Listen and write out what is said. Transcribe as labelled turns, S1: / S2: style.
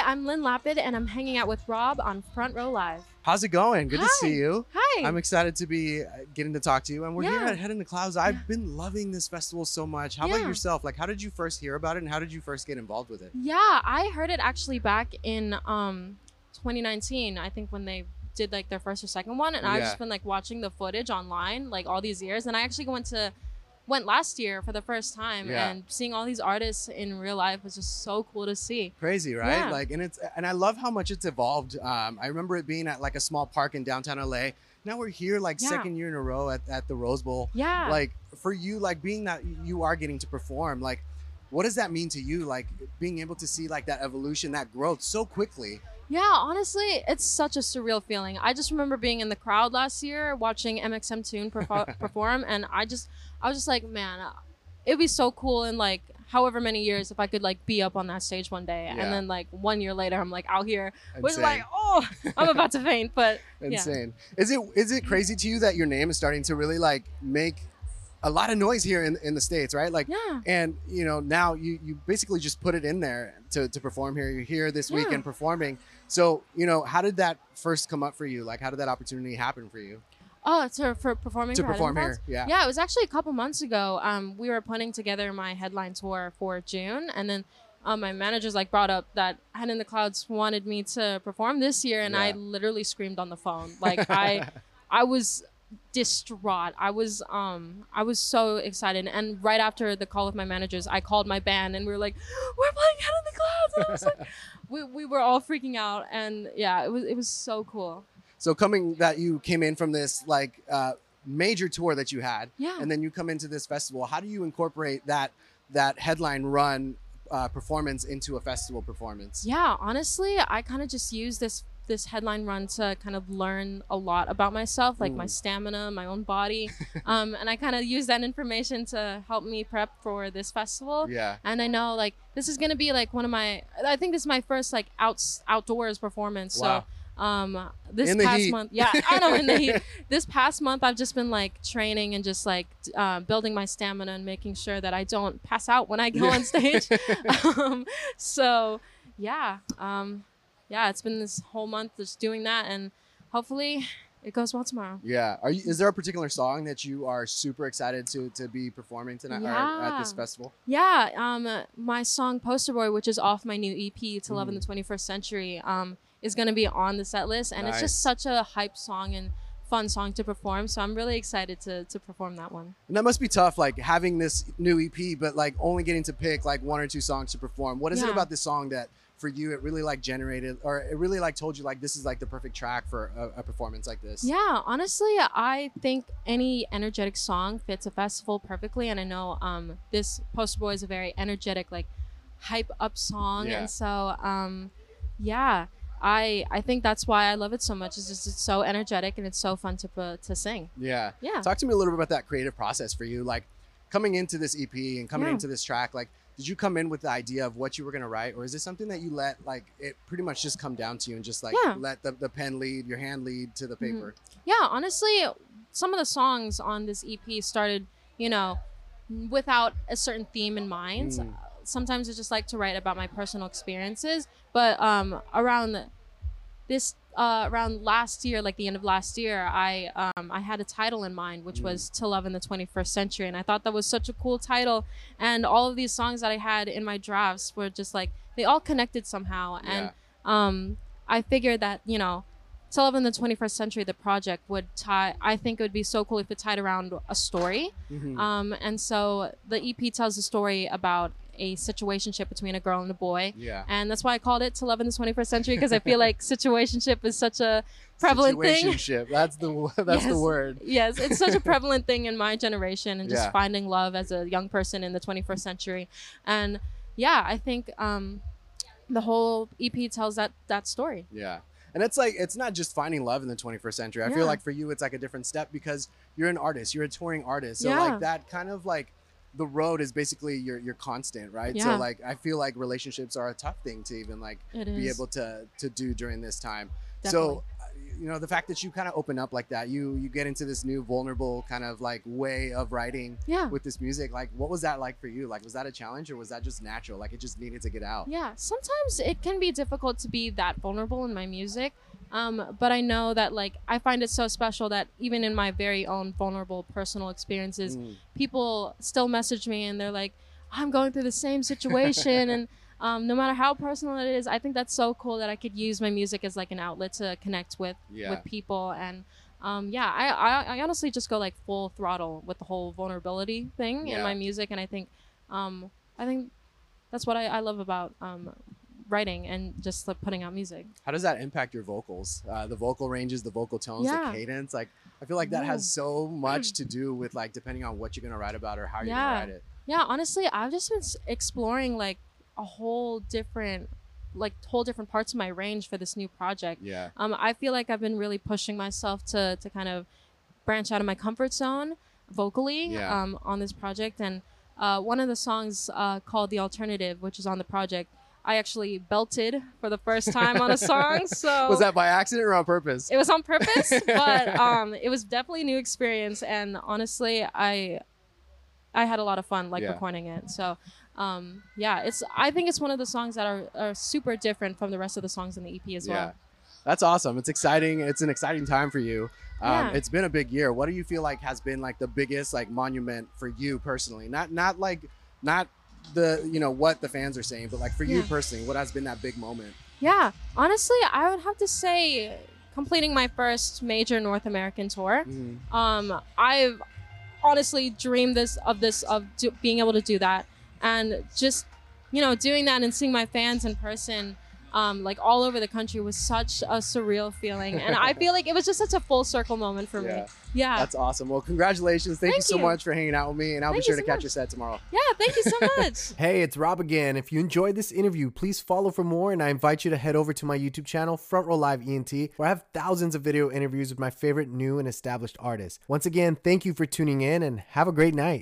S1: Hi, I'm Lyn Lapid, and I'm hanging out with Rob on Front Row Live.
S2: How's it going? Good to see you.
S1: Hi.
S2: I'm excited to be uh, getting to talk to you. And we're here at Head in the Clouds. I've been loving this festival so much. How about yourself? Like, how did you first hear about it and how did you first get involved with it?
S1: yeah, I heard it actually back in um 2019. I think when they did like their first or second one, and I've just been like watching the footage online like all these years. And I actually went to went last year for the first time,
S2: Yeah.
S1: and seeing all these artists in real life was just so cool to see.
S2: Crazy, right?
S1: Yeah.
S2: Like, and it's and I love how much it's evolved. Um, I remember it being at like a small park in downtown LA. Now we're here, like
S1: Yeah.
S2: second year in a row at, at the Rose Bowl.
S1: Yeah.
S2: Like for you, like being that you are getting to perform, like what does that mean to you? Like being able to see like that evolution, that growth so quickly.
S1: Yeah, honestly, it's such a surreal feeling. I just remember being in the crowd last year watching mxmtoon perfo- perform, and I just, I was just like, man, uh, it'd be so cool in like however many years if I could like be up on that stage one day,
S2: Yeah.
S1: and then like one year later, I'm like out here, was like, oh, I'm about to faint, but yeah.
S2: Insane. Is it is it crazy to you that your name is starting to really like make a lot of noise here in, in the states, right? Like
S1: yeah,
S2: and you know now you you basically just put it in there to, to perform here you're here this
S1: Yeah.
S2: weekend performing so you know how did that first come up for you like how did that opportunity happen for you
S1: oh, to for performing
S2: to
S1: for
S2: perform here yeah
S1: Yeah, it was actually a couple months ago. Um, we were putting together my headline tour for June, and then um, my managers like brought up that Head in the Clouds wanted me to perform this year, and I literally screamed on the phone. Like I, I was distraught. I was um, I was so excited, and right after the call with my managers, I called my band, and we were like, "We're playing Head in the Clouds!" And I was like, we, we were all freaking out, and yeah, it was it was so cool.
S2: so coming that you came in from this like uh, major tour that you had
S1: Yeah.
S2: and then you come into this festival how do you incorporate that that headline run uh, performance into a festival performance
S1: Yeah, honestly, I kind of just use this this headline run to kind of learn a lot about myself, like my
S2: Mm.
S1: stamina, my own body, um, and I kind of use that information to help me prep for this festival.
S2: yeah
S1: And I know like this is gonna be like one of my. I think this is my first like outs outdoors performance.
S2: Wow.
S1: So. Um, this past
S2: heat.
S1: month, yeah, I know in the heat. This past month, I've just been like training and just like uh, building my stamina and making sure that I don't pass out when I go
S2: Yeah.
S1: on stage. um, so yeah, um, yeah, it's been this whole month just doing that, and hopefully it goes well tomorrow.
S2: Yeah. Are you? Is there a particular song that you are super excited to to be performing tonight or at this festival?
S1: Yeah, um, my song "Poster Boy," which is off my new EP "To Love in
S2: Mm.
S1: the 21st Century," um, is gonna be on the set list, and it's just such a hype song and fun song to perform. So I'm really excited to to perform that one.
S2: And that must be tough, like having this new EP, but like only getting to pick like one or two songs to perform. What is it about this song that for you it really like generated, or it really like told you like this is like the perfect track for a, a performance like this?
S1: Yeah, honestly, I think any energetic song fits a festival perfectly, and I know um, this Poster Boy is a very energetic, like hype up song,
S2: Yeah.
S1: and so um, yeah, I I think that's why I love it so much. It's just it's so energetic and it's so fun to pu- to sing.
S2: Yeah.
S1: Yeah.
S2: Talk to me a little bit about that creative process for you, like coming into this EP and coming
S1: Yeah.
S2: into this track. Like, did you come in with the idea of what you were gonna write, or is this something that you let like it pretty much just come down to you and just like
S1: Yeah.
S2: let the, the pen lead, your hand lead to the
S1: Mhm.
S2: paper?
S1: Yeah, honestly, some of the songs on this EP started, you know, without a certain theme in mind.
S2: Mm.
S1: Sometimes I just like to write about my personal experiences, but um, around this, uh, around last year, like the end of last year, I um, I had a title in mind, which
S2: Mm.
S1: was "To Love in the 21st Century," and I thought that was such a cool title. And all of these songs that I had in my drafts were just like they all connected somehow, and
S2: Yeah.
S1: um, I figured that you know, to love in the 21st century, the project would tie. I think it would be so cool if it tied around a story.
S2: Mhm.
S1: Um, and so the EP tells a story about a situationship between a girl and a boy.
S2: yeah.
S1: And that's why I called it "To Love in the 21st Century" because I feel like situationship is such a prevalent thing.
S2: Situationship. That's the that's the word.
S1: Yes, it's such a prevalent thing in my generation and just
S2: Yeah.
S1: finding love as a young person in the 21st century. And yeah, I think um, the whole EP tells that that story.
S2: Yeah. And it's like it's not just finding love in the 21st century. I feel like for you it's like a different step because you're an artist, you're a touring artist. So
S1: Yeah.
S2: like that kind of like the road is basically your your constant, right?
S1: Yeah.
S2: So like I feel like relationships are a tough thing to even like be able to to do during this time.
S1: Definitely.
S2: So uh, you know the fact that you kind of open up like that you you get into this new vulnerable kind of like way of writing
S1: Yeah.
S2: with this music like what was that like for you like was that a challenge or was that just natural like it just needed to get out
S1: Yeah, sometimes it can be difficult to be that vulnerable in my music. Um, but I know that like I find it so special that even in my very own vulnerable personal experiences,
S2: Mm.
S1: people still message me and they're like, I'm going through the same situation and um, no matter how personal it is, I think that's so cool that I could use my music as like an outlet to connect with
S2: yeah
S1: with people and um, yeah I, I, I honestly just go like full throttle with the whole vulnerability thing
S2: Yeah.
S1: in my music and I think um, I think that's what I, I love about um, writing and just like, putting out music
S2: how does that impact your vocals uh, the vocal ranges the vocal tones
S1: Yeah.
S2: the cadence like i feel like that
S1: Ooh.
S2: has so much to do with like depending on what you're gonna write about or how you're
S1: Yeah.
S2: gonna write it
S1: yeah honestly I've just been exploring like a whole different like whole different parts of my range for this new project
S2: yeah
S1: um, I feel like I've been really pushing myself to to kind of branch out of my comfort zone vocally
S2: Yeah.
S1: um, on this project. And uh, one of the songs uh, called "The Alternative," which is on the project, I actually belted for the first time on a song. So
S2: was that by accident or on purpose
S1: it was on purpose, but um, it was definitely a new experience. And honestly, I I had a lot of fun like
S2: Yeah.
S1: recording it. So. Um, yeah, it's. I think it's one of the songs that are, are super different from the rest of the songs in the EP as well.
S2: Yeah. That's awesome. It's exciting. It's an exciting time for you. Um,
S1: Yeah.
S2: It's been a big year. What do you feel like has been like the biggest like monument for you personally? Not not like not the you know what the fans are saying, but like for you personally, what has been that big moment?
S1: Yeah, honestly, I would have to say completing my first major North American tour.
S2: Mhm.
S1: Um, I've honestly dreamed this of this of do, being able to do that, and just you know doing that and seeing my fans in person. Um, like all over the country was such a surreal feeling, and I feel like it was just such a full circle moment for
S2: Yeah.
S1: me. Yeah,
S2: That's awesome. Well, congratulations. Thank, you so
S1: you.
S2: much for hanging out with me, and I'll
S1: Thank
S2: be sure
S1: you
S2: to
S1: so
S2: catch
S1: much.
S2: your set tomorrow.
S1: yeah. Thank you so much.
S3: Hey, it's Rob again. If you enjoyed this interview, please follow for more, and I invite you to head over to my YouTube channel, Front Row Live ENT, where I have thousands of video interviews with my favorite new and established artists. Once again, thank you for tuning in, and have a great night.